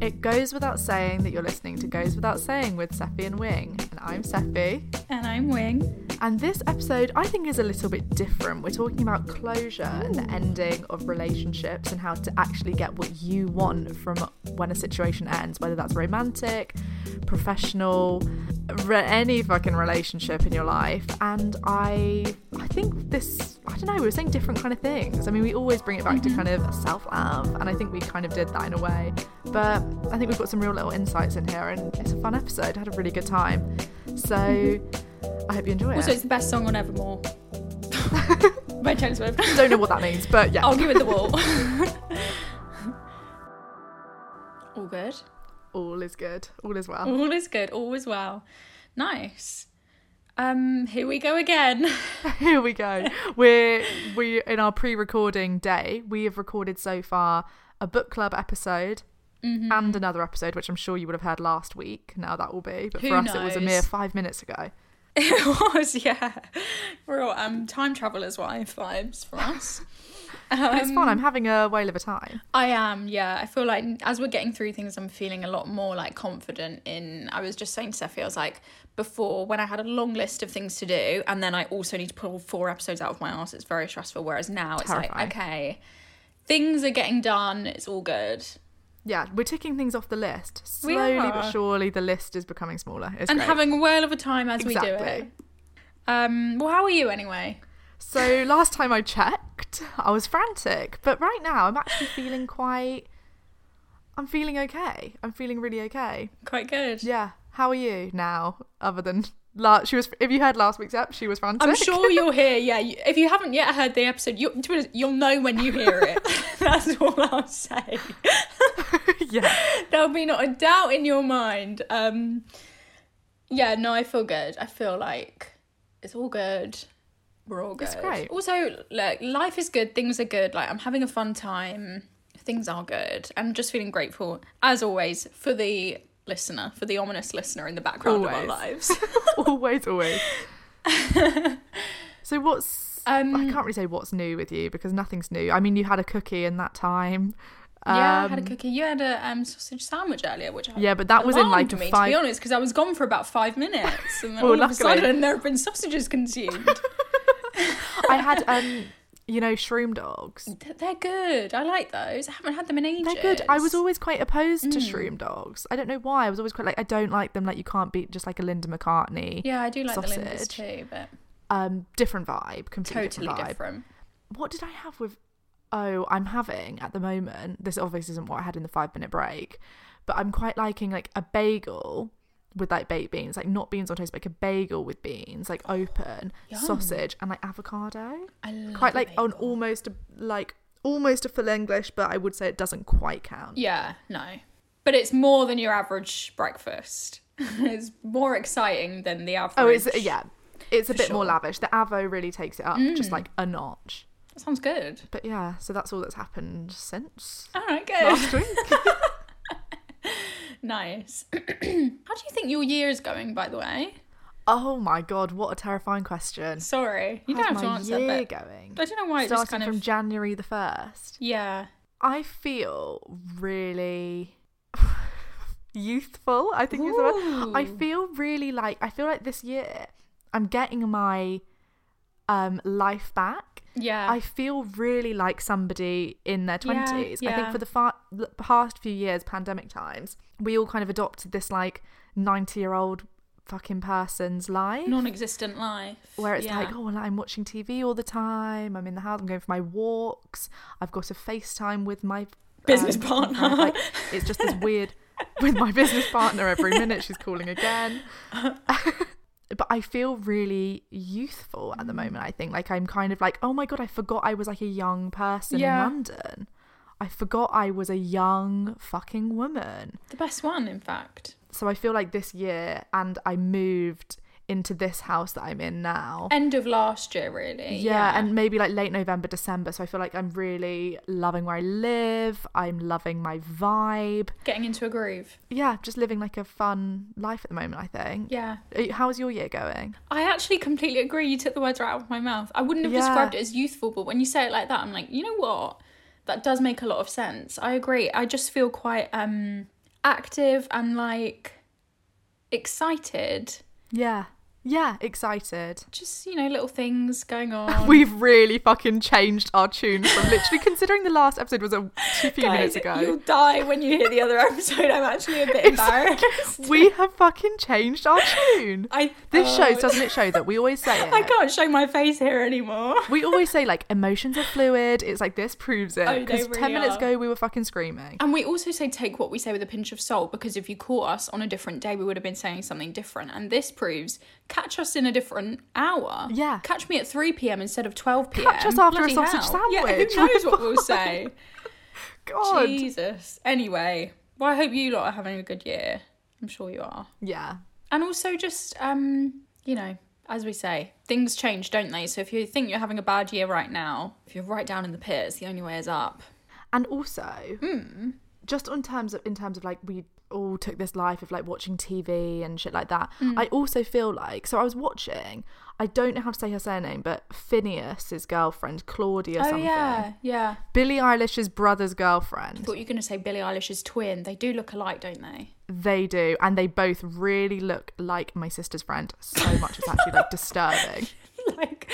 It goes without saying that you're listening to Goes Without Saying with Sophie and Wing. And I'm Sophie. And I'm Wing. And this episode, I think, is a little bit different. We're talking about closure and the ending of relationships and how to actually get what you want from when a situation ends, whether that's romantic, professional, re- any fucking relationship in your life. And I, I think this, I don't know, we were saying different kind of things. I mean, we always bring it back to mm-hmm. kind of self love, and I think we kind of did that in a way. But I think we've got some real little insights in here, and it's a fun episode. I had a really good time. So I hope you enjoy Also, it. Also, it's the best song on Evermore. By Taylor Swift. Don't know what that means, but yeah. I'll give it the wall. All good. All is good. All is well. All is good. All is well. Nice. Um, here we go again. Here we go. We're we in our pre-recording day. We have recorded so far a book club episode Mm-hmm. and another episode, which I'm sure you would have heard last week. Now that will be, but Who for us, it was a mere five minutes ago. it was, yeah. Real um time traveler's wife vibes for us. But it's Um, fun. I'm having a whale of a time. I am, yeah. I feel like as we're getting through things, I'm feeling a lot more like confident in. I was just saying to Sophie, I was like, before when I had a long list of things to do, and then I also need to pull four episodes out of my ass, it's very stressful. Whereas now it's Terrifying. like, okay, things are getting done, it's all good. Yeah, we're ticking things off the list We slowly are. but surely. The list is becoming smaller. It's and great. having a whale of a time as we do Exactly. it. Um, well, how are you anyway? So last time I checked, I was frantic, but right now I'm actually feeling quite. I'm feeling okay. I'm feeling really okay. Quite good. Yeah. How are you now? Other than last, she was. If you heard last week's ep, she was frantic. I'm sure you'll hear. Yeah, you- if you haven't yet heard the episode, you, to be honest, you'll know when you hear it. That's all I'll say. yeah. There'll be not a doubt in your mind. Um, yeah, no, I feel good. I feel like it's all good. We're all good. It's great. Also, look, life is good. Things are good. Like I'm having a fun time. Things are good. I'm just feeling grateful, as always, for the listener, for the ominous listener in the background of our lives. always, always. so what's? Um, I can't really say what's new with you because nothing's new. I mean, you had a cookie in that time. Yeah, I had a Um, cookie. You had a um, sausage sandwich earlier, which I Yeah, but that was in, like, me, to be honest, because I was gone for about five minutes, and then Well, all of a luckily- sudden there have been sausages consumed. I had, um, you know, shroom dogs. Th- They're good. I like those. I haven't had them in ages. They're good. I was always quite opposed to Mm. shroom dogs. I don't know why. I was always quite like I don't like them. Like you can't beat just like a Linda McCartney. Yeah, I do like the Lindas too, but Um, different vibe. Completely totally different. vibe. different. What did I have with? Oh, I'm having at the moment. This obviously isn't what I had in the five minute break, but I'm quite liking like a bagel with like baked beans, like not beans on toast, but like a bagel with beans, like open Yum. sausage and like avocado. I love quite like on almost a, like almost a full English, but I would say it doesn't quite count. Yeah, no, but it's more than your average breakfast. it's more exciting than the average. Oh, it's yeah, it's a bit more sure. Mm. lavish. The avo really takes it up just like a notch. That sounds good. But yeah, so that's all that's happened since All right, good. last week. nice. How do you think your year is going, by the way? oh my god, what a terrifying question. Sorry, you How's don't have to answer, year but going? I don't know why it Starting just kind from of January the first. yeah. I feel really youthful. I think is the word. I feel really like I feel like this year I'm getting my um, life back. Yeah. I feel really like somebody in their Yeah, 20s. I think for the far, past few years, pandemic times, we all kind of adopted this like 90 year old fucking person's life. non-existent life where it's Yeah. like, oh, well, I'm watching TV all the time. I'm in the house. I'm going for my walks. I've got a FaceTime with my Business um, partner. Like, it's just this weird with my business partner. Every minute she's calling again. But I feel really youthful at the moment. I think like I'm kind of like, oh my god, I forgot I was like a young person Yeah. in London. I forgot I was a young fucking woman the best one in fact so I feel like this year, and I moved into this house that I'm in now. end of last year really yeah, and maybe like late November, December. So I feel like I'm really loving where I live. I'm loving my vibe. getting into a groove Yeah, just living like a fun life at the moment. I think. yeah Uh, How's your year going? I actually completely agree. You took the words right out of my mouth. I wouldn't have Yeah. described it as youthful, but when you say it like that, I'm like, you know what? That does make a lot of sense. I agree. I just feel quite um active and like excited. Yeah, yeah, excited. Just you know, little things going on. We've really fucking changed our tune from literally considering the last episode was a few minutes ago. You'll die when you hear the other episode. I'm actually a bit embarrassed. we have fucking changed our tune. I This oh, shows, doesn't it show that we always say it? I can't show my face here anymore. We always say like emotions are fluid. It's like this proves it. Oh, they Because ten minutes are. ago we were fucking screaming. And we also say take what we say with a pinch of salt because if you caught us on a different day, we would have been saying something different. And this proves catch us in a different hour. Yeah. Catch me at 3 p.m. instead of 12 p.m. Catch us after a sausage hell. Yeah, sandwich. who knows what we'll say? God. Jesus. Anyway, well, I hope you lot are having a good year. I'm sure you are. Yeah. And also just, um, you know, as we say, things change, don't they? So if you think you're having a bad year right now, if you're right down in the pits, the only way is up. And also, Hmm. just on terms of in terms of like we all took this life of like watching TV and shit like that. Hmm. I also feel like so I was watching. I don't know how to say her surname, but Finneas's girlfriend Claudia Oh, something. yeah, yeah. Billie Eilish's brother's girlfriend. I thought you were going to say Billie Eilish's twin. They do look alike, don't they? They do, and they both really look like my sister's friend. So much it's actually like disturbing. like,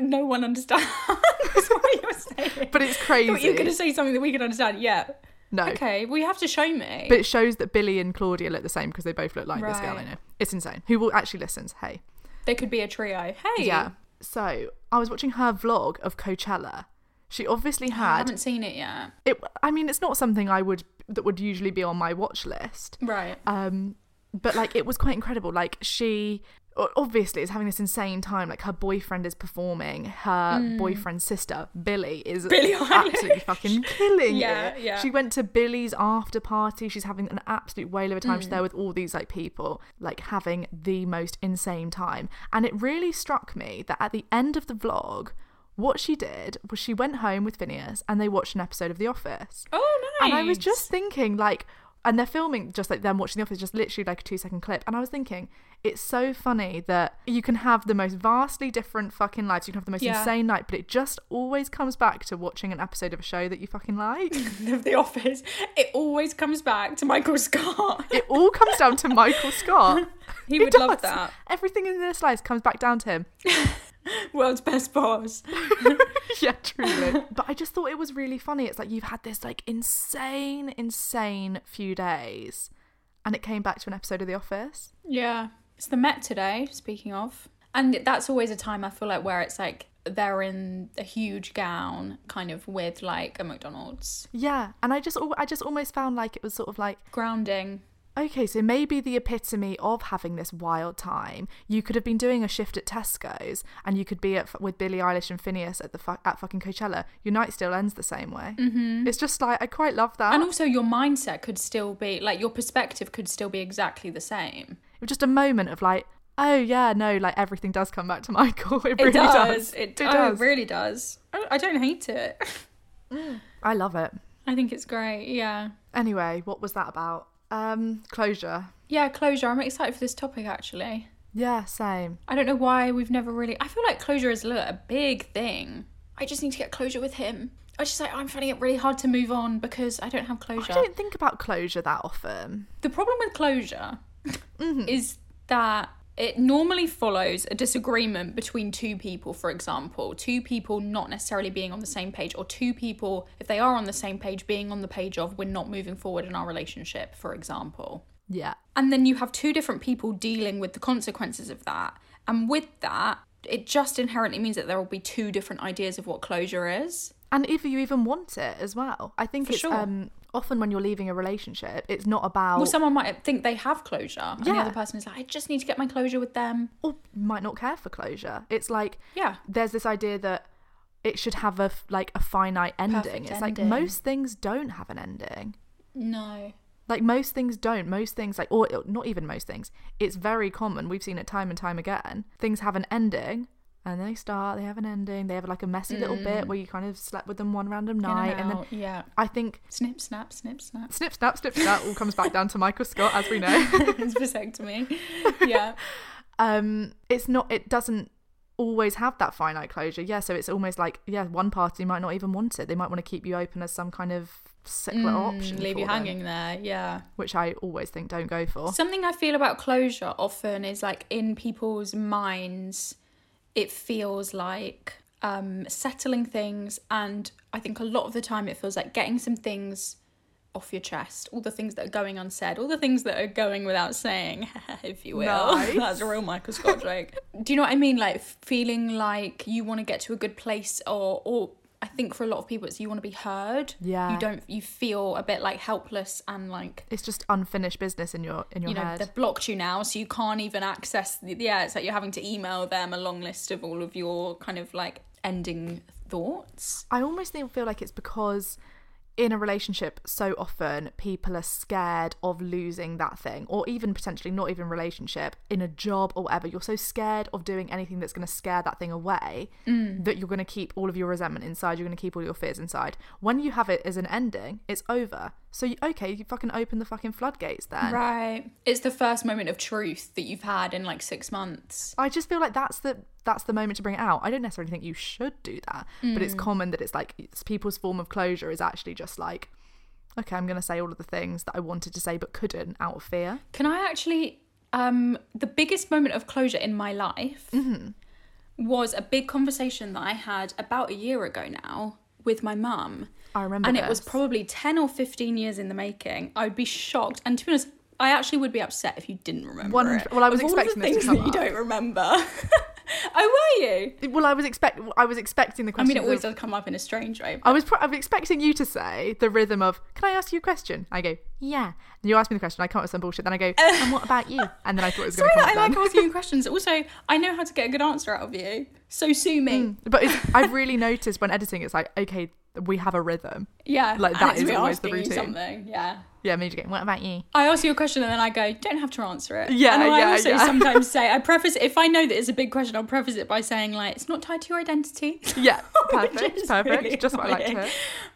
no one understands what you're saying. But it's crazy. thought you were going to say something that we can understand. Yeah. No. Okay, well, you have to show me. But it shows that Billie and Claudia look the same because they both look like this girl I know. It's insane. Who will actually listens? Hey. they could be a trio. Hey. Yeah. So I was watching her vlog of Coachella. She obviously had. I haven't seen it yet. it. I mean, it's not something I would that would usually be on my watch list. Right. Um, but like it was quite incredible. Like she obviously is having this insane time. Like her boyfriend is performing. Her boyfriend's sister Billie is Mm. Eilish. absolutely fucking killing Yeah, it. yeah. She went to Billie's after party. She's having an absolute whale of a time. She's Mm. there with all these like people, like having the most insane time. And it really struck me that at the end of the vlog. What she did was she went home with Finneas and they watched an episode of The Office. Oh, nice. And I was just thinking, like, and they're filming just like them watching The Office, just literally like a two second clip. And I was thinking, it's so funny that you can have the most vastly different fucking lives. You can have the most Yeah. insane night, but it just always comes back to watching an episode of a show that you fucking like. of The Office. It always comes back to Michael Scott. it all comes down to Michael Scott. He would love that. Everything in this life comes back down to him. World's best boss. yeah, truly. but I just thought it was really funny. It's like you've had this like insane, insane few days, and it came back to an episode of The Office. Yeah. It's the Met today, speaking of. And that's always a time I feel like where it's like they're in a huge gown, kind of with like a McDonald's. Yeah, and I just I just almost found like it was sort of like Grounding. Okay, so maybe the epitome of having this wild time. You could have been doing a shift at Tesco's, and you could be at with Billie Eilish and Finneas at the fu- at fucking Coachella. Your night still ends the same way. Mm-hmm. It's just like I quite love that. And also your mindset could still be like your perspective could still be exactly the same. it was just a moment of like, oh yeah, no, like everything does come back to Michael. It, It really does. does. It, It oh, does. it really does. I don't hate it. I love it. I think it's great. Yeah. Anyway, what was that about? Um, closure. Yeah, closure. I'm excited for this topic actually. Yeah, same. I don't know why we've never really. I feel like closure is a, a big thing. I just need to get closure with him. I just like I'm finding it really hard to move on because I don't have closure. I don't think about closure that often. The problem with closure Mm-hmm. is that it normally follows a disagreement between two people, for example, two people not necessarily being on the same page, or two people, if they are on the same page, being on the page of we're not moving forward in our relationship, for example. Yeah. And then you have two different people dealing with the consequences of that. And with that, it just inherently means that there will be two different ideas of what closure is. And if you even want it as well. I think For it's sure. um often when you're leaving a relationship, it's not about Well, someone might think they have closure, and the other person is like, I just need to get my closure with them. or might not care for closure. It's like Yeah. there's this idea that it should have a like a finite ending. Perfect it's like most things don't have an ending. No. Like most things don't. Most things like or not even most things. It's very common. We've seen it time and time again. Things have an ending and they start, they have an ending. They have like a messy little bit where you kind of slept with them one random Mm. In and night and, then yeah. I think Snip, snap, snip, snap. snip snap snip snap all comes back down to Michael Scott as we know. it's vasectomy. Yeah. um it's not it doesn't always have that finite closure yeah so it's almost like yeah one party might not even want it they might want to keep you open as some kind of sick little option Mm, Leave you them, hanging there. Yeah. which i always think don't go for Something I feel about closure often is like in people's minds, it feels like um, settling things. And I think a lot of the time it feels like getting some things off your chest, all the things that are going unsaid, all the things that are going without saying, if you will. Nice. That's a real Michael Scott joke. Do you know what I mean? Like feeling like you want to get to a good place or, or, I think for a lot of people, it's you want to be heard. Yeah. You don't. You feel a bit like helpless and like it's just unfinished business in your in your you know head they've blocked you now so you can't even access the, yeah it's like you're having to email them a long list of all of your kind of like ending thoughts i almost think, feel like it's because in a relationship so often people are scared of losing that thing or even potentially not even relationship in a job or whatever. You're so scared of doing anything that's going to scare that thing away mm. that you're going to keep all of your resentment inside you're going to keep all your fears inside. When you have it as an ending it's over so okay you fucking open the fucking floodgates then. Right. It's the first moment of truth that you've had in like six months. I just feel like that's the that's the moment to bring it out. I don't necessarily think you should do that, but it's common that it's like it's people's form of closure is actually just like, okay, I'm gonna say all of the things that I wanted to say but couldn't out of fear. can i actually um the biggest moment of closure in my life was a big conversation that i had about a year ago now with my mum I remember and it was probably 10 or 15 years in the making i would be shocked and to be honest I actually would be upset if you didn't remember One- it. well, I was Of all expecting the this to things come that you up. don't remember. oh, were you? Well, I was expect I was expecting the question. I mean, it always of- does come up in a strange way. I was pro- I was expecting you to say the rhythm of "Can I ask you a question?" I go, "Yeah." And you ask me the question, I come up with some bullshit. Then I go, "And what about you?" And then I thought it was going to come I like asking you questions. Also, I know how to get a good answer out of you. So sue me. Mm, but it's, I've really noticed when editing, it's like, okay, we have a rhythm. Yeah, Like, that is always the routine. Something, yeah. Yeah, me going, "What about you?" I ask you a question and then I go, don't have to answer it. Yeah, and I yeah, also yeah. sometimes say, I preface if I know that it's a big question, I'll preface it by saying, like, it's not tied to your identity. Yeah, perfect, perfect. really Just what I like to hear.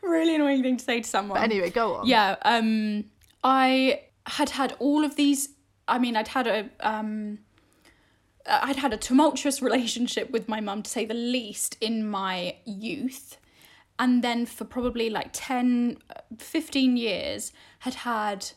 Really annoying thing to say to someone. But anyway, go on. Yeah, um, I had had all of these. I mean, I'd had a um, I'd had a tumultuous relationship with my mum, to say the least, in my youth, and then for probably like 10, uh, 15 years, had had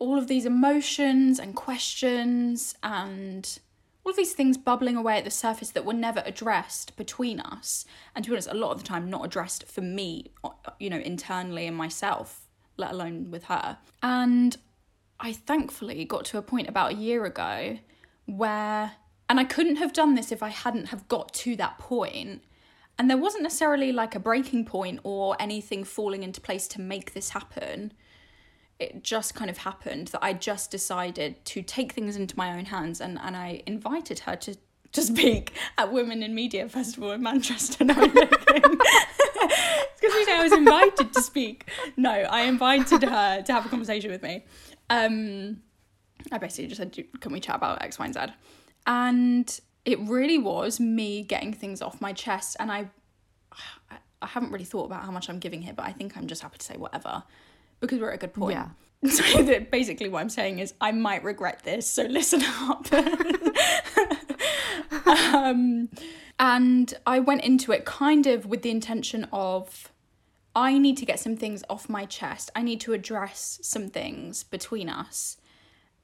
all of these emotions and questions and all of these things bubbling away at the surface that were never addressed between us. And to be honest a lot of the time not addressed for me uh, you know internally in myself let alone with her. And i thankfully got to a point about a year ago where and i couldn't have done this if i hadn't have got to that point and there wasn't necessarily like a breaking point or anything falling into place to make this happen it just kind of happened that I just decided to take things into my own hands and, and I invited her to, to speak at Women in Media Festival in Manchester. No, I'm joking. because you say I was invited to speak. No, I invited her to have a conversation with me. Um, I basically just said, can we chat about X, Y, and Z? And it really was me getting things off my chest. And I, I- haven't really thought about how much I'm giving here, but I think I'm just happy to say whatever because we're at a good point. Yeah. So that basically what I'm saying is I might regret this, so listen up. um, and I went into it kind of with the intention of I need to get some things off my chest. I need to address some things between us.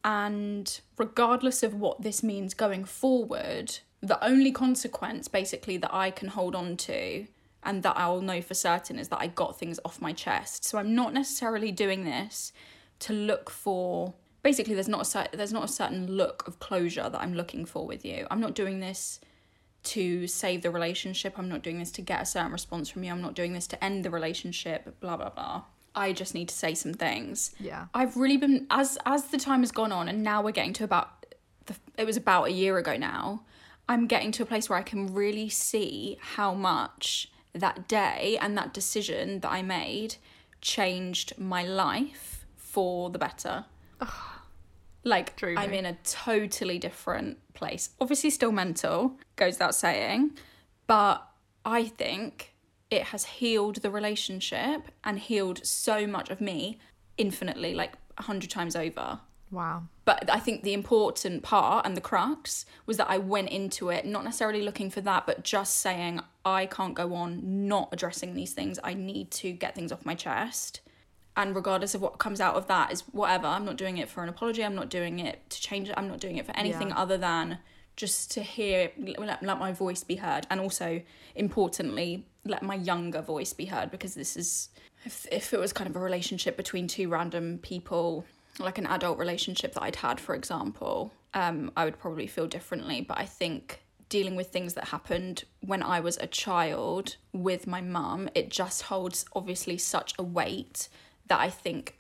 And regardless of what this means going forward, the only consequence basically that I can hold on to and that I'll know for certain is that I got things off my chest. So I'm not necessarily doing this to look for basically there's not a cer- there's not a certain look of closure that I'm looking for with you. I'm not doing this to save the relationship. I'm not doing this to get a certain response from you. I'm not doing this to end the relationship, blah blah blah. I just need to say some things. Yeah. I've really been as as the time has gone on and now we're getting to about the it was about a year ago now. I'm getting to a place where I can really see how much that day and that decision that I made changed my life for the better. like Dreamy. I'm in a totally different place. Obviously still mental, goes without saying, but I think it has healed the relationship and healed so much of me infinitely, like a hundred times over. Wow. But I think the important part and the crux was that I went into it not necessarily looking for that, but just saying, I can't go on not addressing these things. I need to get things off my chest. And regardless of what comes out of that, is whatever. I'm not doing it for an apology. I'm not doing it to change it. I'm not doing it for anything Yeah. other than just to hear, let, let my voice be heard. And also, importantly, let my younger voice be heard because this is, if, if it was kind of a relationship between two random people, like an adult relationship that I'd had, for example, um, I would probably feel differently. But I think dealing with things that happened when I was a child with my mum, it just holds obviously such a weight that I think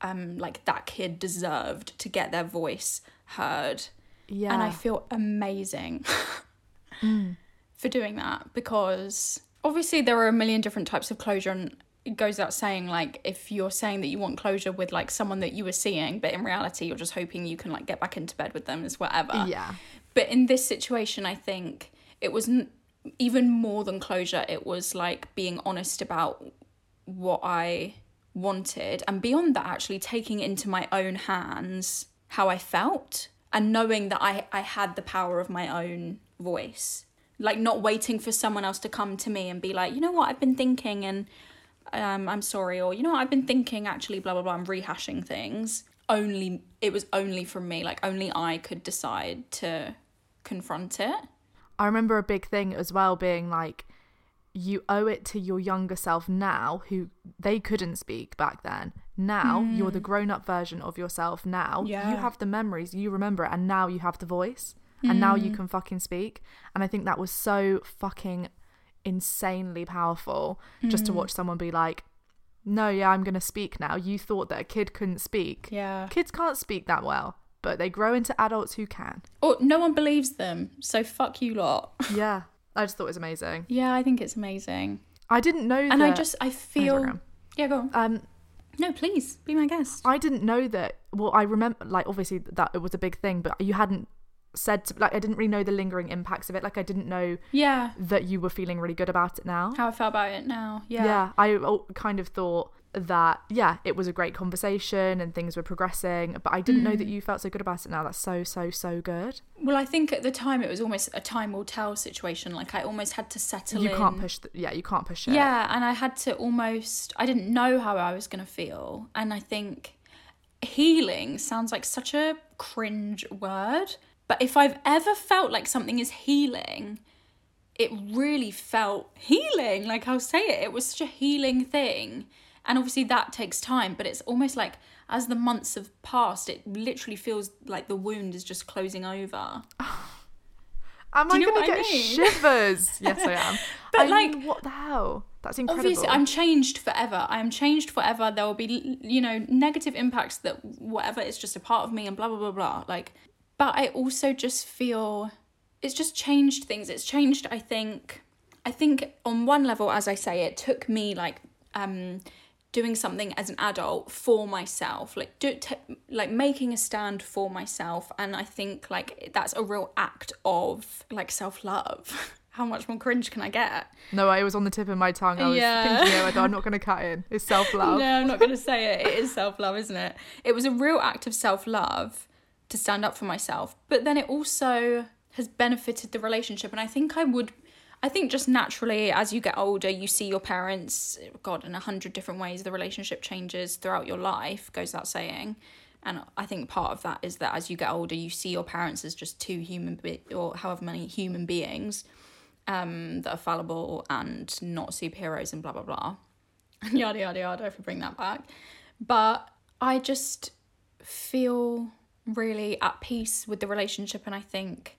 um like that kid deserved to get their voice heard. Yeah. And I feel amazing for doing that because obviously there are a million different types of closure and it goes out saying like if you're saying that you want closure with like someone that you were seeing but in reality you're just hoping you can like get back into bed with them is whatever Yeah. but in this situation i think it was n- even more than closure it was like being honest about what i wanted and beyond that actually taking into my own hands how i felt and knowing that i i had the power of my own voice like not waiting for someone else to come to me and be like you know what i've been thinking and um, I'm sorry, or you know what, I've been thinking actually, blah blah blah. I'm rehashing things. Only it was only from me, like only I could decide to confront it. I remember a big thing as well being like, you owe it to your younger self now, who they couldn't speak back then. Now you're the grown up version of yourself now. Yeah. You have the memories, you remember it, and now you have the voice. And now you can fucking speak. And I think that was so fucking insanely powerful just to watch someone be like, no, yeah, I'm going to speak now. You thought that a kid couldn't speak. Yeah. Kids can't speak that well, but they grow into adults who can. Or no one believes them, so fuck you lot. Yeah. I just thought it was amazing. yeah, I think it's amazing, I didn't know and I just I feel. yeah, go on. um no, please be my guest. I didn't know that. Well, I remember, like, obviously that it was a big thing, but you hadn't said, to, like, I didn't really know the lingering impacts of it. Like, I didn't know yeah, that you were feeling really good about it now. how I felt about it now. Yeah. yeah, I kind of thought that, yeah, it was a great conversation and things were progressing, but I didn't know that Mm. you felt so good about it now. That's so, so, so good. Well, I think at the time it was almost a time will tell situation. Like I almost had to settle you in. can't push, the, yeah, you can't push it. Yeah, and I had to almost I didn't know how I was going to feel. And I think healing sounds like such a cringe word, but if I've ever felt like something is healing, it really felt healing. Like I'll say it, it was such a healing thing. And obviously that takes time, but it's almost like as the months have passed, it literally feels like the wound is just closing over. Am I going to what I get mean? shivers? yes, I am. But, I like, mean, what the hell? That's incredible. Obviously, I'm changed forever. I am changed forever. There will be, you know, negative impacts that whatever, it's just a part of me and blah, blah, blah, blah. Like, but I also just feel it's just changed things. It's changed, I think, I think on one level, as I say, it took me like, um, doing something as an adult for myself like do t- like making a stand for myself and i think like that's a real act of like self-love how much more cringe can i get No, it was on the tip of my tongue. I was Yeah. thinking it. I thought I'm not going to cut in. It's self love. No, I'm not going to say it. It is self love, isn't it? It was a real act of self love to stand up for myself, but then it also has benefited the relationship. And I think I would, I think just naturally, as you get older, you see your parents, God, in a hundred different ways, the relationship changes throughout your life, goes without saying. And I think part of that is that as you get older, you see your parents as just two human be- or however many human beings um, that are fallible and not superheroes and blah blah blah, and yada yada yada. If we bring that back, but I just feel really at peace with the relationship, and I think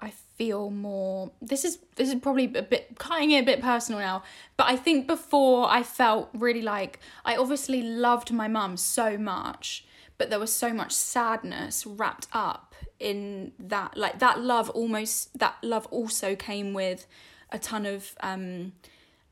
I feel more. This is this is probably a bit cutting it a bit personal now, but I think before I felt really like I obviously loved my mum so much, but there was so much sadness wrapped up in that. Like that love almost that love also came with a ton of um,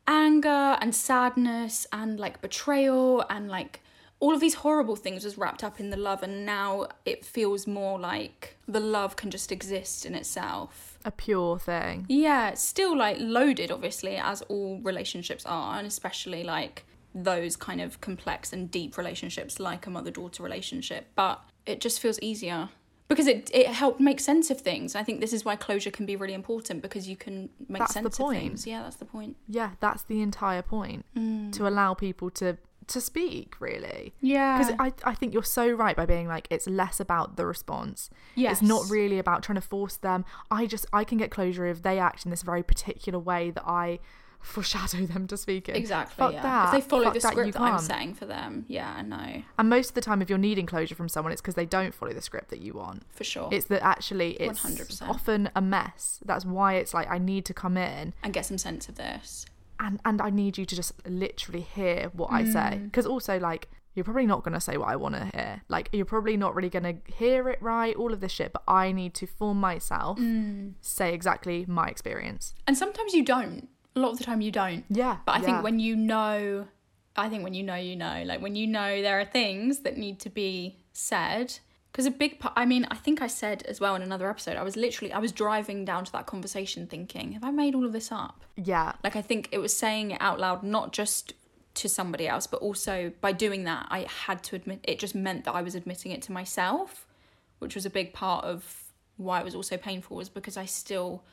anger and sadness and like betrayal and like all of these horrible things was wrapped up in the love and now it feels more like the love can just exist in itself A pure thing. yeah it's still like loaded obviously as all relationships are and especially like those kind of complex and deep relationships like a mother daughter relationship but it just feels easier because it, it helped make sense of things i think this is why closure can be really important because you can make That's the sense point. of things yeah that's the point Yeah, that's the entire point. Mm. To allow people to to speak, really. yeah Because I, I think you're so right by being like it's less about the response. It's not really about trying to force them. I just I can get closure if they act in this very particular way that I foreshadow them to speak in. Exactly. Fuck yeah. that. If they follow the script that, I'm can't. saying for them, yeah, I know And most of the time, if you're needing closure from someone, it's because they don't follow the script that you want. for sure. It's that actually it's 100%. often a mess. That's why it's like I need to come in and get some sense of this. And and I need you to just literally hear what I say Mm. because also like you're probably not going to say what I want to hear. Like you're probably not really going to hear it right, all of this shit, but I need to for myself Mm. say exactly my experience. And sometimes you don't. A lot of the time you don't. Yeah, But I yeah. think when you know, I think when you know, you know. Like when you know there are things that need to be said. Because a big part, I mean, I think I said as well in another episode, I was literally, I was driving down to that conversation thinking, have I made all of this up? Yeah. Like I think it was saying it out loud, not just to somebody else, but also by doing that, I had to admit it just meant that I was admitting it to myself, which was a big part of why it was also painful, was because I still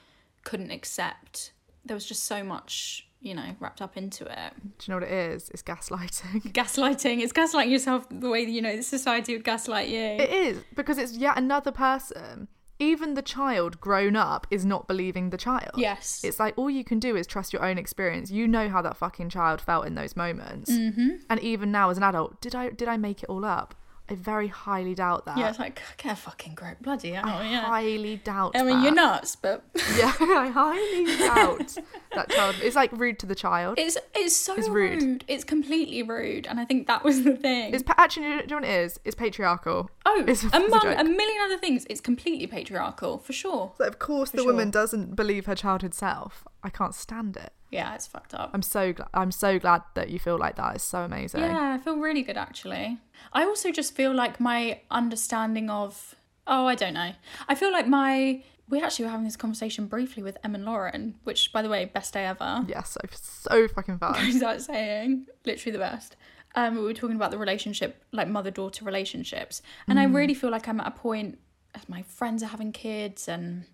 couldn't accept there was just so much, you know, wrapped up into it. Do you know what it is? It's gaslighting. Gaslighting, it's gaslighting yourself the way that you know society would gaslight you. It is because it's yet another person. Even the child grown up is not believing the child. Yes. It's like all you can do is trust your own experience. You know how that fucking child felt in those moments. Mm-hmm. And even now as an adult, did I did I make it all up? I very highly doubt that. yeah, it's like get a fucking grip, bloody hell, I yeah. highly doubt that I mean, that. you're nuts, but Yeah, I highly doubt that child. It's like rude to the child. it's it's so It's rude. rude. It's completely rude, and I think that was the thing. It's pa- actually, do you know what it is? It's patriarchal. oh, it's, it's among joke. a million other things, it's completely patriarchal for sure. So of course, For the woman doesn't believe her childhood self. I can't stand it. Yeah, it's fucked up. I'm so glad. I'm so glad that you feel like that. It's so amazing. Yeah, I feel really good actually. I also just feel like my understanding of oh, I don't know. I feel like my we actually were having this conversation briefly with Em and Lauren, which by the way, best day ever. Yeah, so so fucking fun. That saying? Literally the best. Um, we were talking about the relationship, like mother daughter relationships, and I really feel like I'm at a point as my friends are having kids and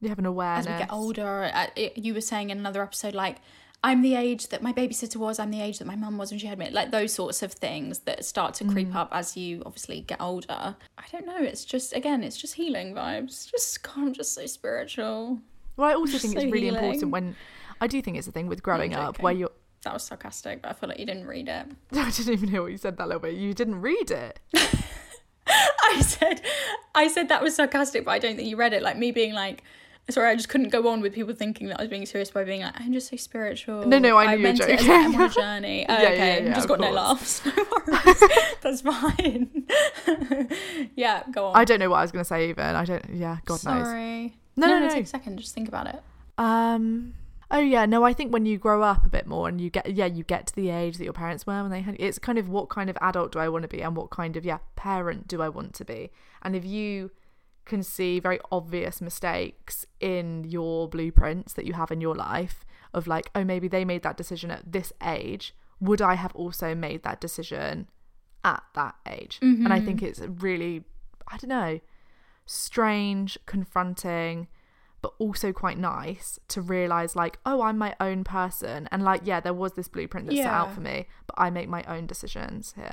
You have an awareness. as we get older, uh, you were saying in another episode, like I'm the age that my babysitter was, I'm the age that my mum was when she had me, like those sorts of things that start to creep up as you obviously get older. I don't know. It's just again, it's just healing vibes. Just God, I'm just so spiritual. Well, I also think So it's really healing. important when I do think it's the thing with growing up where you're. That was sarcastic, but I feel like you didn't read it. I didn't even hear what you said that little bit. You didn't read it. I said, I said that was sarcastic, but I don't think you read it. Like me being like. Sorry, I just couldn't go on with people thinking that I was being serious by being like, I'm just so spiritual. No, no, I knew you were meant it as joking. like, I'm on a journey. Oh, Yeah, yeah, okay, yeah, just of got no course. laughs. No worries. That's fine. yeah, go on. I don't know what I was going to say even. I don't. Yeah, God knows. Sorry. No, no, no. Take a second. Just think about it. Um. Oh yeah, no. I think when you grow up a bit more and you get yeah, you get to the age that your parents were when they had. It's kind of what kind of adult do I want to be and what kind of yeah parent do I want to be. And if you can see very obvious mistakes in your blueprints that you have in your life of like oh maybe they made that decision at this age. Would i have also made that decision at that age? And i think mm-hmm. it's really i don't know strange confronting but also quite nice to realize like oh i'm my own person. And like yeah there was this blueprint that's set out for me but i make my own decisions here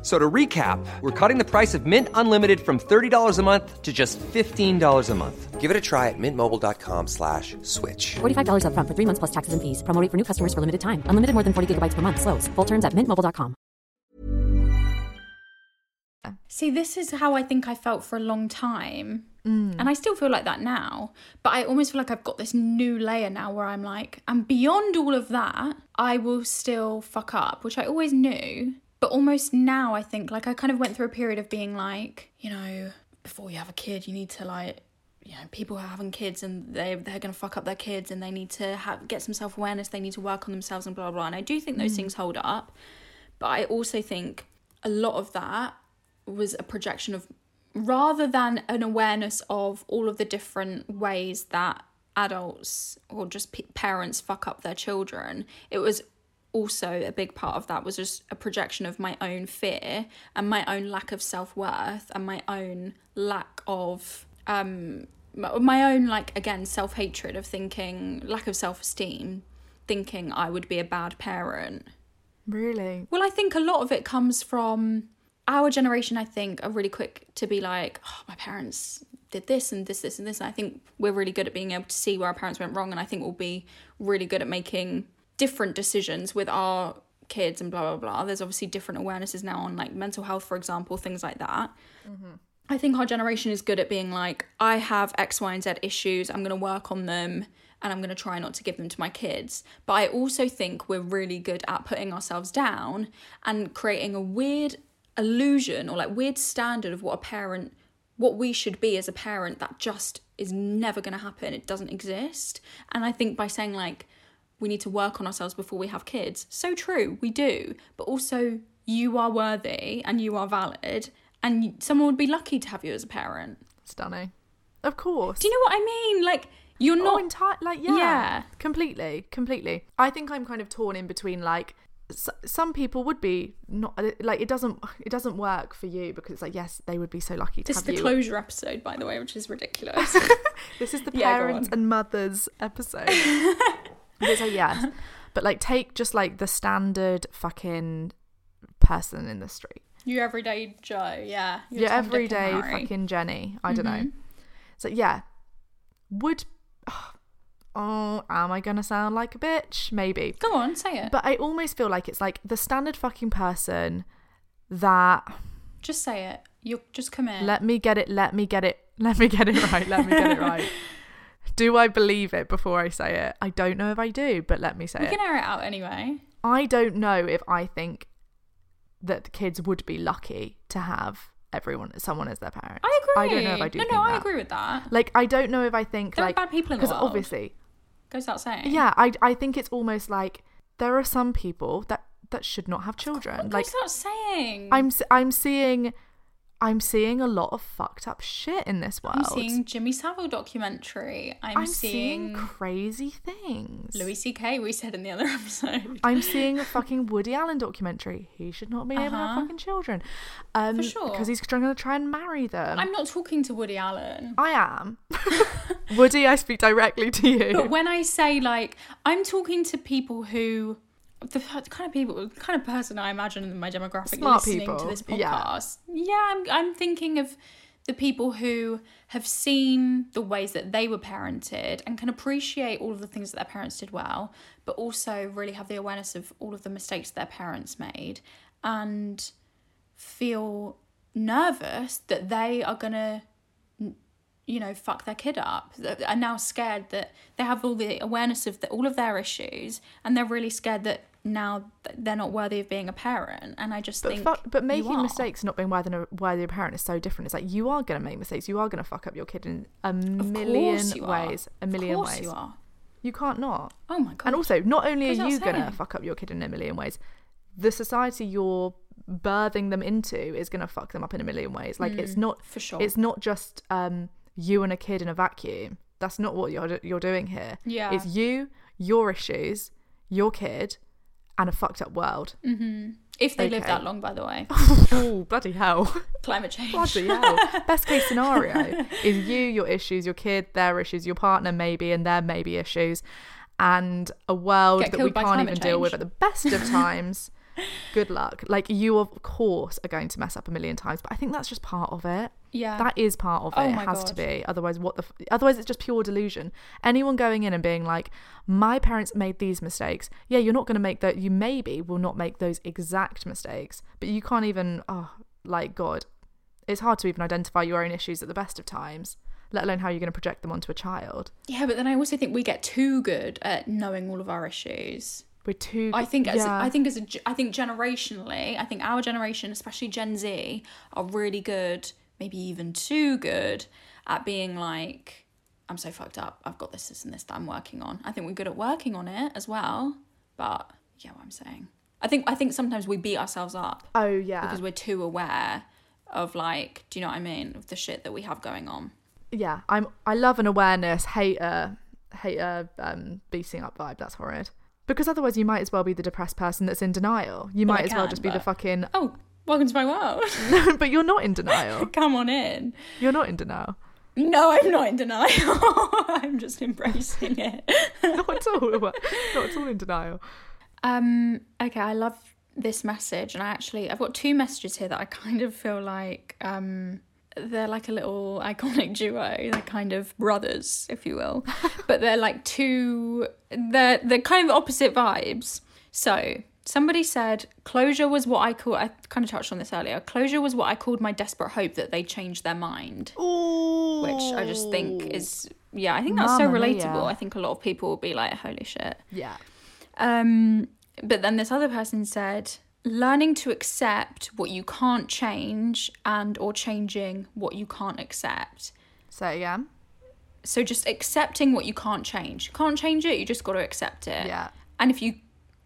F- So to recap, we're cutting the price of Mint Unlimited from $30 a month to just $15 a month. Give it a try at mintmobile.com slash switch. $45 upfront for three months plus taxes and fees. Promo rate for new customers for limited time. Unlimited more than 40 gigabytes per month. Slows. Full terms at mintmobile.com. See, this is how I think I felt for a long time. And I still feel like that now. But I almost feel like I've got this new layer now where I'm like, and beyond all of that, I will still fuck up, which I always knew. But almost now, I think, like, I kind of went through a period of being like, you know, before you have a kid, you need to, like, you know, people are having kids and they they're gonna fuck up their kids and they need to have get some self awareness. They need to work on themselves and blah blah. blah. And I do think those mm. things hold up, but I also think a lot of that was a projection of rather than an awareness of all of the different ways that adults or just p- parents fuck up their children. It was also a big part of that was just a projection of my own fear and my own lack of self-worth and my own lack of um my own like again self-hatred of thinking lack of self-esteem thinking I would be a bad parent Really? well, I think a lot of it comes from our generation. I think are really quick to be like, oh, my parents did this and this, this, and this. And I think we're really good at being able to see where our parents went wrong. And I think we'll be really good at making different decisions with our kids and blah, blah, blah. There's obviously different awarenesses now on like mental health, for example, things like that. Mm-hmm. I think our generation is good at being like, I have X, Y, and Z issues. I'm going to work on them and I'm going to try not to give them to my kids. But I also think we're really good at putting ourselves down and creating a weird illusion or like weird standard of what a parent, what we should be as a parent that just is never going to happen. It doesn't exist. And I think by saying like, we need to work on ourselves before we have kids, so true, we do. But also, you are worthy and you are valid and someone would be lucky to have you as a parent. Stunning. Of course. Do you know what I mean? Like you're Oh, not entire like yeah, Yeah. completely, completely. I think I'm kind of torn in between like some people would be not uh, like it doesn't it doesn't work for you because it's like yes they would be so lucky to have you. This is the you. closure episode, by the way, which is ridiculous. This is the Yeah, parents and mothers episode. Because like yes, but like take just like the standard fucking person in the street. Your everyday Joe, yeah. Your and everyday. Mm-hmm. fucking Jenny. I don't know. So yeah, would oh am I gonna sound like a bitch? Maybe. Go on, say it. But I almost feel like it's like the standard fucking person that just say it. You just come in. let me get it, let me get it, let me get it right, let me get it right. Do I believe it before I say it? I don't know if I do, but let me say it. we can air it out anyway. I don't know if I think that the kids would be lucky to have everyone, someone as their parent. I agree. I don't know if I do. No, no, I that. agree with that. Like, I don't know if I think There are like bad people in the because world. obviously, Goes without saying. yeah. I I think it's almost like there are some people that that should not have children. What Like goes without saying? I'm I'm seeing I'm seeing a lot of fucked up shit in this world. I'm seeing Jimmy Savile documentary. I'm, I'm seeing, seeing crazy things. Louis C.K. We said in the other episode. I'm seeing a fucking Woody Allen documentary. He should not be able to have Uh-huh. fucking children. Um, For sure. Because he's trying to try and marry them. I'm not talking to Woody Allen. I am. Woody, I speak directly to you. But when I say like, I'm talking to people who, the kind of people, the kind of person I imagine in my demographic Smart listening people, to this podcast. Yeah, yeah, I'm, I'm thinking of the people who have seen the ways that they were parented and can appreciate all of the things that their parents did well, but also really have the awareness of all of the mistakes their parents made and feel nervous that they are gonna you know, fuck their kid up. That Are now scared that they have all the awareness of the, all of their issues, and they're really scared that now th- they're not worthy of being a parent. And I just But, think, fuck, but making mistakes, not being worthy, worthy of a parent is so different. It's like you are going to make mistakes. You are going to fuck up your kid in a Of million course you are. ways. A Of million course ways. you are. You can't not. Oh my god! And also, not only are you going to fuck up your kid in a million ways, the society you're birthing them into is going to fuck them up in a million ways. Like it's not Mm, for sure. It's not just um, you and a kid in a vacuum. That's not what you're you're doing here. Yeah. it's you, your issues, your kid, and a fucked up world. Mm-hmm. if they live okay. that long, by the way, oh bloody hell! climate change. Bloody hell. Best case scenario is you, your issues, your kid, their issues, your partner maybe, and their maybe issues, and a world Get that we can't even deal with at the best of times. Good luck. Like you, of course, are going to mess up a million times, but I think that's just part of it. Yeah. that is part of it. Oh it has to be. Otherwise, what the? F- Otherwise, it's just pure delusion. Anyone going in and being like, "My parents made these mistakes." Yeah, you're not going to make that. You maybe will not make those exact mistakes, but you can't even. Oh, like God, it's hard to even identify your own issues at the best of times. Let alone how you're going to project them onto a child. yeah, but then I also think we get too good at knowing all of our issues. We're too. I think as yeah. I think as a, I think generationally, I think our generation, especially Gen Z, are really good, maybe even too good at being like, I'm so fucked up. I've got this, this, and this that I'm working on. I think we're good at working on it as well. But yeah, what I'm saying. I think I think sometimes we beat ourselves up Oh yeah. because we're too aware of like, do you know what I mean, of the shit that we have going on. yeah, I'm. I love an awareness, hate a hate a um, beating up vibe. That's horrid. Because otherwise, you might as well be the depressed person that's in denial. You Well, might I as well can, just be the fucking. Oh, welcome to my world. but you're not in denial. Come on in. You're not in denial. No, I'm not in denial. I'm just embracing it. Not at all. not at all in denial. Um, okay, I love this message, and I actually I've got two messages here that I kind of feel like um they're like a little iconic duo. They're kind of brothers, if you will, but they're like two. They're they're kind of opposite vibes. So somebody said closure was what I call. I kind of touched on this earlier. Closure was what I called my desperate hope that they changed their mind Ooh. which I just think is yeah, I think that's so relatable. mia. I think a lot of people will be like, "Holy shit!" Yeah. Um, but then this other person said, "Learning to accept what you can't change and or changing what you can't accept." So yeah. So just accepting what you can't change. You can't change it. You just got to accept it. Yeah. And if you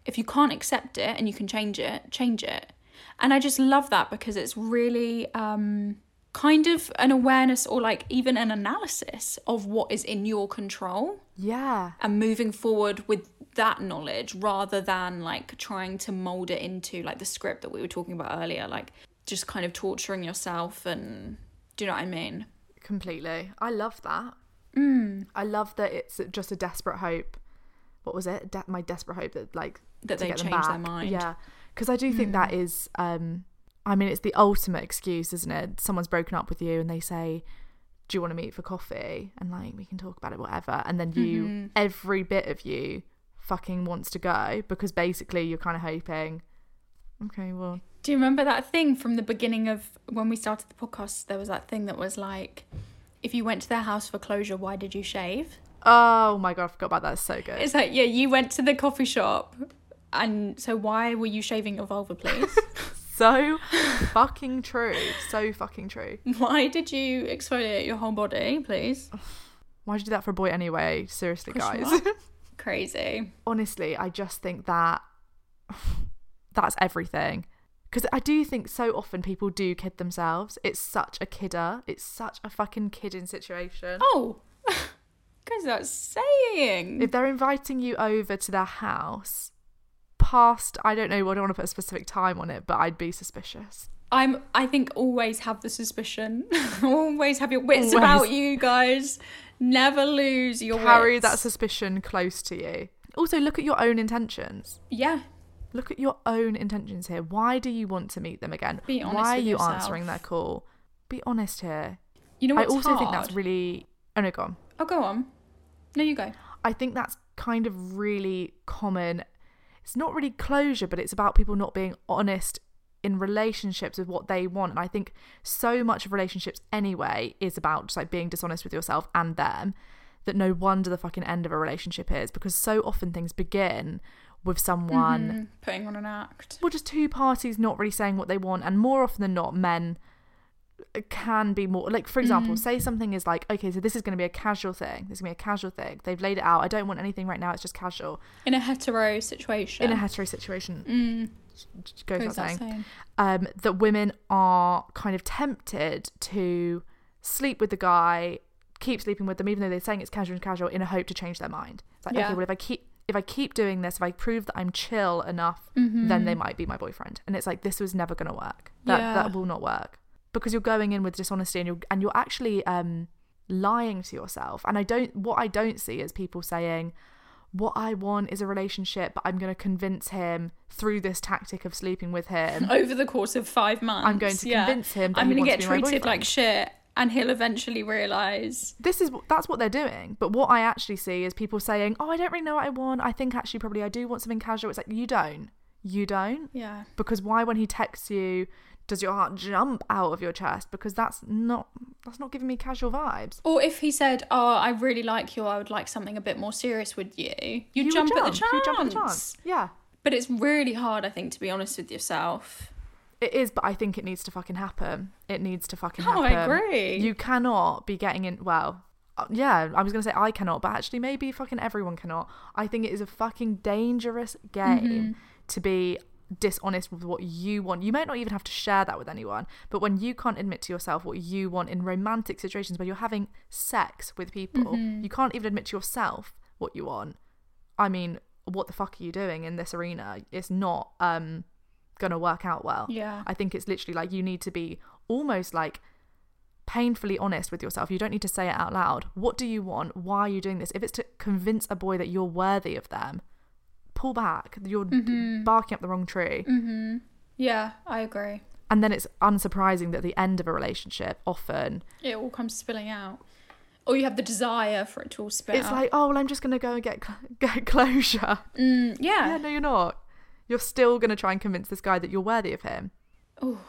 if you can't accept it and you can change it, change it. And I just love that because it's really um kind of an awareness or like even an analysis of what is in your control Yeah. and moving forward with that knowledge rather than like trying to mold it into like the script that we were talking about earlier like just kind of torturing yourself and do you know what I mean? Completely. I love that. Mm. I love that it's just a desperate hope. What was it? De- my desperate hope that like That they change their mind. Mm. Yeah, because I do think that is. um I mean, it's the ultimate excuse, isn't it? Someone's broken up with you and they say, "Do you want to meet for coffee?" And like we can talk about it, whatever. And then you, Mm-hmm. every bit of you, fucking wants to go because basically you're kind of hoping. Okay, well, Do you remember that thing from the beginning of when we started the podcast? There was that thing that was like, if you went to their house for closure, why did you shave? oh my god, I forgot about that. It's so good. It's like, yeah, you went to the coffee shop, and so why were you shaving your vulva, please? so fucking true. So fucking true. why did you exfoliate your whole body, please? Why'd you do that for a boy anyway? Seriously, guys. Crazy. Honestly, I just think that that's everything. because I do think so often people do kid themselves. It's such a kidder. It's such a fucking kidding situation. Oh, because that's saying. If they're inviting you over to their house past, I don't know, I don't want to put a specific time on it, but I'd be suspicious. I'm. I think always have the suspicion. always have your wits Always. about you, guys. Never lose your Carry wits. that suspicion close to you. Also, look at your own intentions. Yeah. Look at your own intentions here. Why do you want to meet them again? Be honest Why are you yourself. answering their call? Be honest here. You know I also think that's really. Oh no, go on. Oh, go on. No, you go. I think that's kind of really common. It's not really closure, but it's about people not being honest in relationships with what they want. And I think so much of relationships anyway is about just like being dishonest with yourself and them that no wonder the fucking end of a relationship is because so often things begin with someone Mm, putting on an act. well just two parties not really saying what they want and more often than not men can be more like for example say something is like okay so this is going to be a casual thing. This is going to be a casual thing. They've laid it out. I don't want anything right now. It's just casual. In a hetero situation. in a hetero situation. Mm, goes goes without saying. um, that women are kind of tempted to sleep with the guy keep sleeping with them even though they're saying it's casual and casual in a hope to change their mind it's like Yeah. okay well if i keep if i keep doing this if i prove that i'm chill enough Mm-hmm. then they might be my boyfriend and it's like this was never going to work that Yeah. that will not work because you're going in with dishonesty and you're and you're actually um lying to yourself and i don't what i don't see is people saying what I want is a relationship, but I'm going to convince him through this tactic of sleeping with him. Over the course of five months. I'm going to yeah. convince him that I'm gonna get to be my treated like shit, and he'll eventually realise. This is that's what they're doing. But what I actually see is people saying, "Oh, I don't really know what I want. I think actually probably I do want something casual." It's like you don't, you don't, Yeah. because why when he texts you does your heart jump out of your chest? Because that's not that's not giving me casual vibes. Or if he said, "Oh, I really like you. I would like something a bit more serious with you," you, would jump, at the chance. You jump at the chance. Yeah. But it's really hard, I think, to be honest with yourself. It is, but I think it needs to fucking happen. It needs to fucking Oh. I agree. You cannot be getting in. Well, uh, yeah, I was gonna say I cannot, but actually maybe fucking everyone cannot. I think it is a fucking dangerous game Mm-hmm. to be dishonest with what you want. You might not even have to share that with anyone, but when you can't admit to yourself what you want in romantic situations where you're having sex with people, Mm-hmm. you can't even admit to yourself what you want. I mean, what the fuck are you doing in this arena? It's not um gonna work out well. Yeah. I think it's literally like you need to be almost like painfully honest with yourself. You don't need to say it out loud. What do you want? Why are you doing this? If it's to convince a boy that you're worthy of them, pull back. You're Mm-hmm. barking up the wrong tree. Yeah, I agree. And then it's unsurprising that at the end of a relationship, often It all comes spilling out. Or you have the desire for it to all spill it's out. like, oh well, I'm just gonna go and get cl- get closure. Mm, yeah. Yeah, no, you're not. You're still gonna try and convince this guy that you're worthy of him. Oh,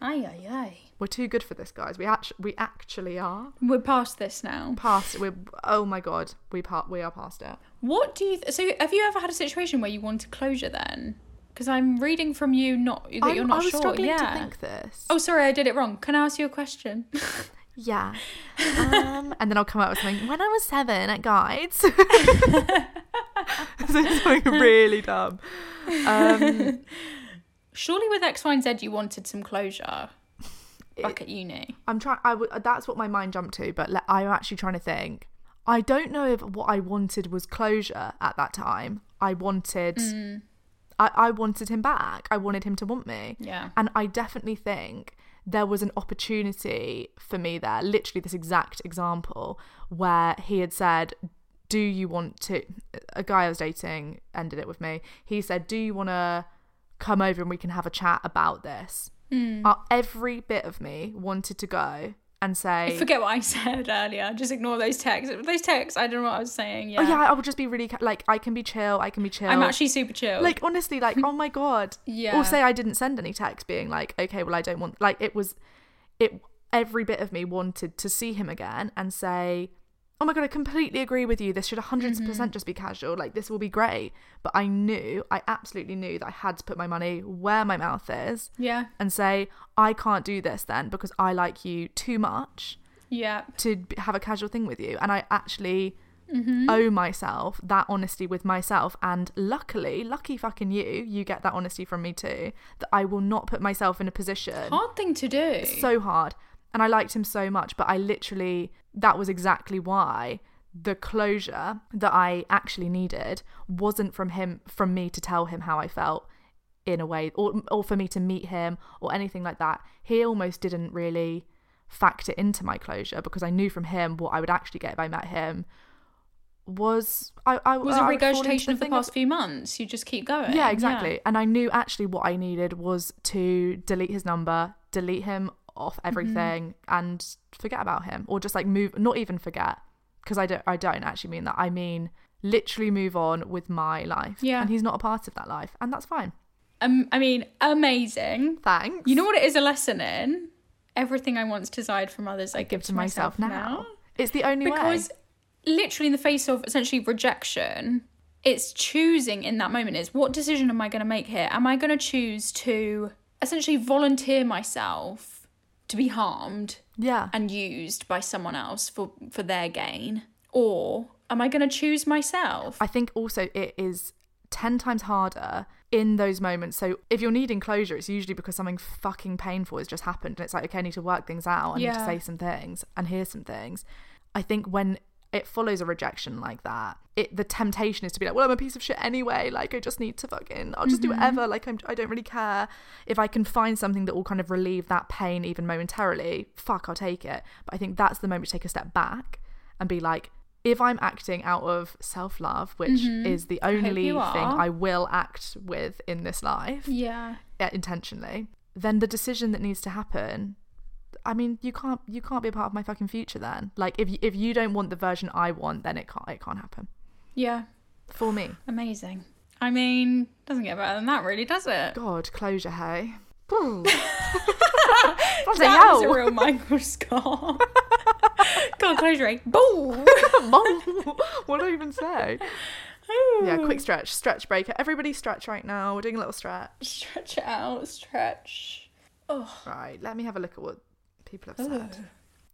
aye, aye, aye. We're too good for this, guys. We actually we actually are We're past this now. past. We're oh my god, we part we are past it. What do you? Th- so, have you ever had a situation where you wanted closure then? Because I'm reading from you not that I'm- you're not I was sure. struggling yeah. to think this. Oh, sorry, I did it wrong. Can I ask you a question? Yeah. Um, and then I'll come out with something. When I was seven at guides. so it's something really dumb. Um, Surely, with X, Y, and Z, you wanted some closure back at uni. I'm trying. I w- that's what my mind jumped to, but le- I'm actually trying to think. I don't know if what I wanted was closure at that time. I wanted. Mm. I, I wanted him back. I wanted him to want me. Yeah. And I definitely think there was an opportunity for me there, literally this exact example, where he had said, Do you want to? A guy I was dating ended it with me. He said, Do you want to come over and we can have a chat about this? Uh, every bit of me wanted to go and say, Forget what I said earlier. Just ignore those texts. Those texts, I don't know what I was saying. Yeah. Oh yeah, I would just be really ca- like I can be chill. I can be chill. I'm actually super chill. like honestly like oh my god Yeah. or say i didn't send any text being like okay well i don't want like it was it every bit of me wanted to see him again and say oh my god i completely agree with you this should 100% Mm-hmm. percent just be casual like this will be great but i knew i absolutely knew that i had to put my money where my mouth is yeah. and say i can't do this then because i like you too much Yeah. to b- have a casual thing with you and i actually owe myself that honesty with myself. And luckily, lucky fucking you, you get that honesty from me too, that I will not put myself in a position. Hard thing to do. So hard. And I liked him so much, but I literally, that was exactly why the closure that I actually needed wasn't from him, from me to tell him how I felt in a way, or, or for me to meet him or anything like that. He almost didn't really factor into my closure because I knew from him what I would actually get if I met him was I, I was a regurgitation of the past few months. You just keep going. yeah, exactly. And I knew actually what I needed was to delete his number, delete him off Mm-hmm. everything, and forget about him, or just like move. Not even forget, because I don't. I don't actually mean that. I mean literally move on with my life. Yeah. and he's not a part of that life, and that's fine. Um, I mean, amazing. Thanks. You know what it is a lesson in? Everything I once desired from others, I, give to myself, now. It's the only Because way. literally, in the face of essentially rejection, it's choosing in that moment is what decision am I going to make here? Am I going to choose to essentially volunteer myself to be harmed Yeah. and used by someone else for, for their gain? Or am I going to choose myself? I think also it is 10 times harder in those moments. So if you're needing closure, it's usually because something fucking painful has just happened. And it's like, okay, I need to work things out. I need to say some things and hear some things. I think when it follows a rejection like that, it the temptation is to be like, well, I'm a piece of shit anyway. Like, I just need to fucking, I'll just do whatever. Like, I'm, I don't really care. If I can find something that will kind of relieve that pain even momentarily, fuck, I'll take it. But I think that's the moment to take a step back and be like, if I'm acting out of self love, which is the only thing. I will act with in this life yeah. uh, intentionally, then the decision that needs to happen. I mean, you can't you can't be a part of my fucking future then. Like if you, if you don't want the version I want, then it can't it can't happen Yeah. for me. Amazing. I mean, doesn't get better than that, really, does it? God, closure, hey. That was a real Michael Scott. God, closure. Boom. what do I even say? Yeah, quick stretch, stretch breaker. Everybody stretch right now. We're doing a little stretch. Stretch it out. Stretch. Oh. Right, let me have a look at what people have said.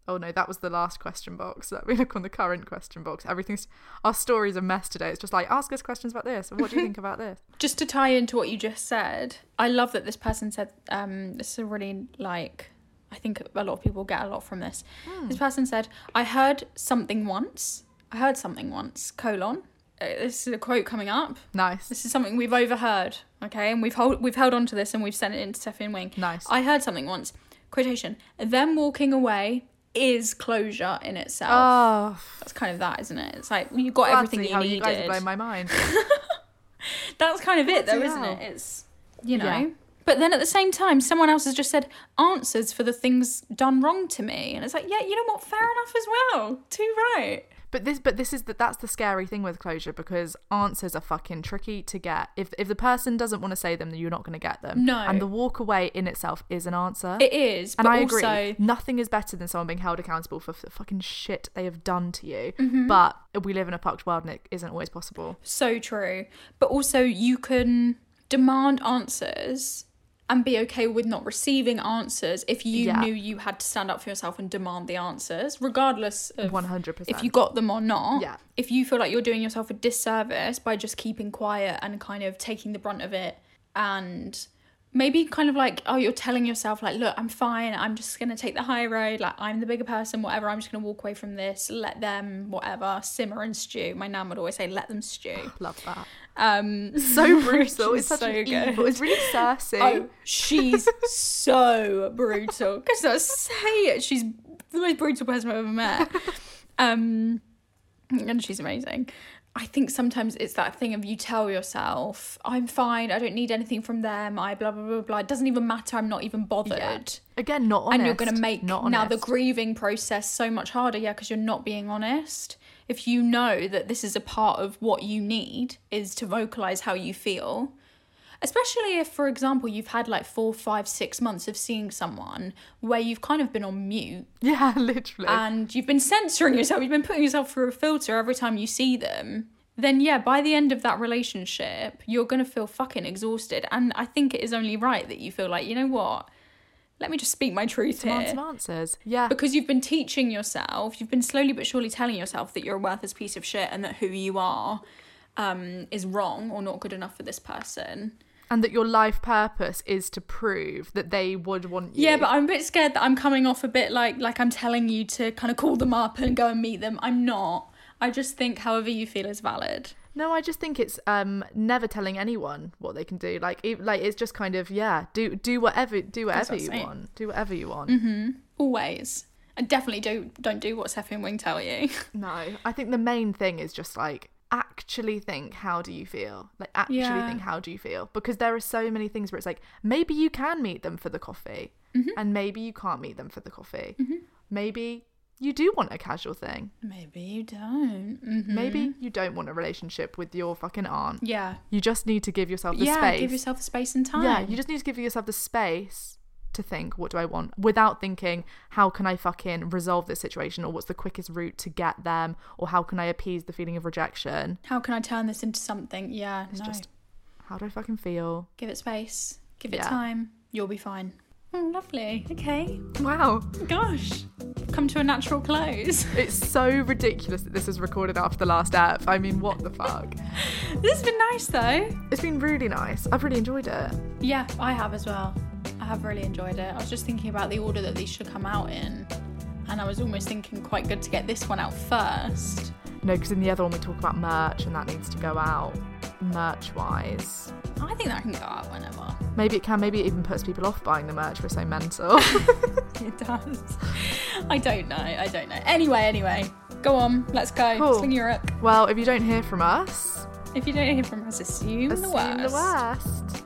Oh no, that was the last question box. Let me look on the current question box. Everything's our story's a mess today. It's just like ask us questions about this. What do you think about this? Just to tie into what you just said, I love that this person said, um, this is a really like, I think a lot of people get a lot from this. This person said, I heard something once. I heard something once, colon. Uh, This is a quote coming up. Nice. This is something we've overheard, okay, and we've hold, we've held on to this and we've sent it into Sophie and Wing. Nice. I heard something once. Quotation. Them walking away is closure in itself. Oh, That's kind of that, isn't it? It's like you got bloody everything you hell, needed. you guys blown my mind. That's kind of it, though, isn't it? It's you know. Yeah. But then at the same time, someone else has just said answers for the things done wrong to me, and it's like, yeah, you know what? Fair enough as well. Too right. But this, but this is that that's the scary thing with closure because answers are fucking tricky to get. If if the person doesn't want to say them, then you're not going to get them. No. and the walk away in itself is an answer. It is, and but I also agree. Nothing is better than someone being held accountable for the fucking shit they have done to you. Mm-hmm. But we live in a fucked world, and it isn't always possible. so true. But also, you can demand answers and be okay with not receiving answers if you Yeah. knew you had to stand up for yourself and demand the answers, regardless of 100%. if you got them or not. Yeah. If you feel like you're doing yourself a disservice by just keeping quiet and kind of taking the brunt of it and maybe kind of like oh you're telling yourself like look i'm fine i'm just gonna take the high road like i'm the bigger person whatever i'm just gonna walk away from this let them whatever simmer and stew my nan would always say let them stew Love that. um So brutal. It's such an so good. evil. It's really Cersei. Oh, she's so brutal. Because I say it, she's the most brutal person I've ever met. Um, and she's amazing. I think sometimes it's that thing of you tell yourself, I'm fine, I don't need anything from them, I blah, blah, blah, blah. It doesn't even matter, I'm not even bothered. Yeah. Again, not honest. And you're going to make not now the grieving process so much harder, yeah, because you're not being honest. If you know that this is a part of what you need is to vocalize how you feel, especially if, for example, you've had like four, five, six months of seeing someone where you've kind of been on mute Yeah, literally. and you've been censoring yourself, you've been putting yourself through a filter every time you see them, then yeah, by the end of that relationship, you're going to feel fucking exhausted. And I think it is only right that you feel like, you know what? let me just speak my truth Demand here. some answers. Yeah. Because you've been teaching yourself, you've been slowly but surely telling yourself that you're a worthless piece of shit and that who you are um, is wrong or not good enough for this person. And that your life purpose is to prove that they would want you. Yeah, but I'm a bit scared that I'm coming off a bit like like I'm telling you to kind of call them up and go and meet them. I'm not. I just think however you feel is valid. No, I just think it's um never telling anyone what they can do. Like, e- like it's just kind of yeah, do do whatever do whatever what you saying. want, do whatever you want. Mm-hmm. Always. And definitely don't don't do what Sophie and Wing tell you. No, I think the main thing is just like actually think how do you feel like actually Yeah. think how do you feel because there are so many things where it's like maybe you can meet them for the coffee Mm-hmm. and maybe you can't meet them for the coffee maybe you do want a casual thing Maybe you don't. Mm-hmm. maybe you don't want a relationship with your fucking aunt Yeah. you just need to give yourself the yeah, space give yourself the space and time. Yeah, you just need to give yourself the space to think, what do I want? Without thinking, how can I fucking resolve this situation or what's the quickest route to get them or how can I appease the feeling of rejection? How can I turn this into something? Yeah, It's no. just, how do I fucking feel? give it space. Give it Yeah. time. You'll be fine. Oh, lovely. Okay. Wow. Gosh. Come to a natural close. It's so ridiculous that this was recorded after the last app. I mean, what the fuck? this has been nice though. It's been really nice. I've really enjoyed it. Yeah, I have as well. I have really enjoyed it. I was just thinking about the order that these should come out in. And I was almost thinking quite good to get this one out first. No, because in the other one we talk about merch and that needs to go out merch wise. I think that can go out whenever. Maybe it can, maybe it even puts people off buying the merch. We're so mental. It does. I don't know. I don't know. Anyway, anyway. Go on. Let's go. Cool. Sling hook. well, if you don't hear from us, If you don't hear from us, assume, assume the worst. the worst.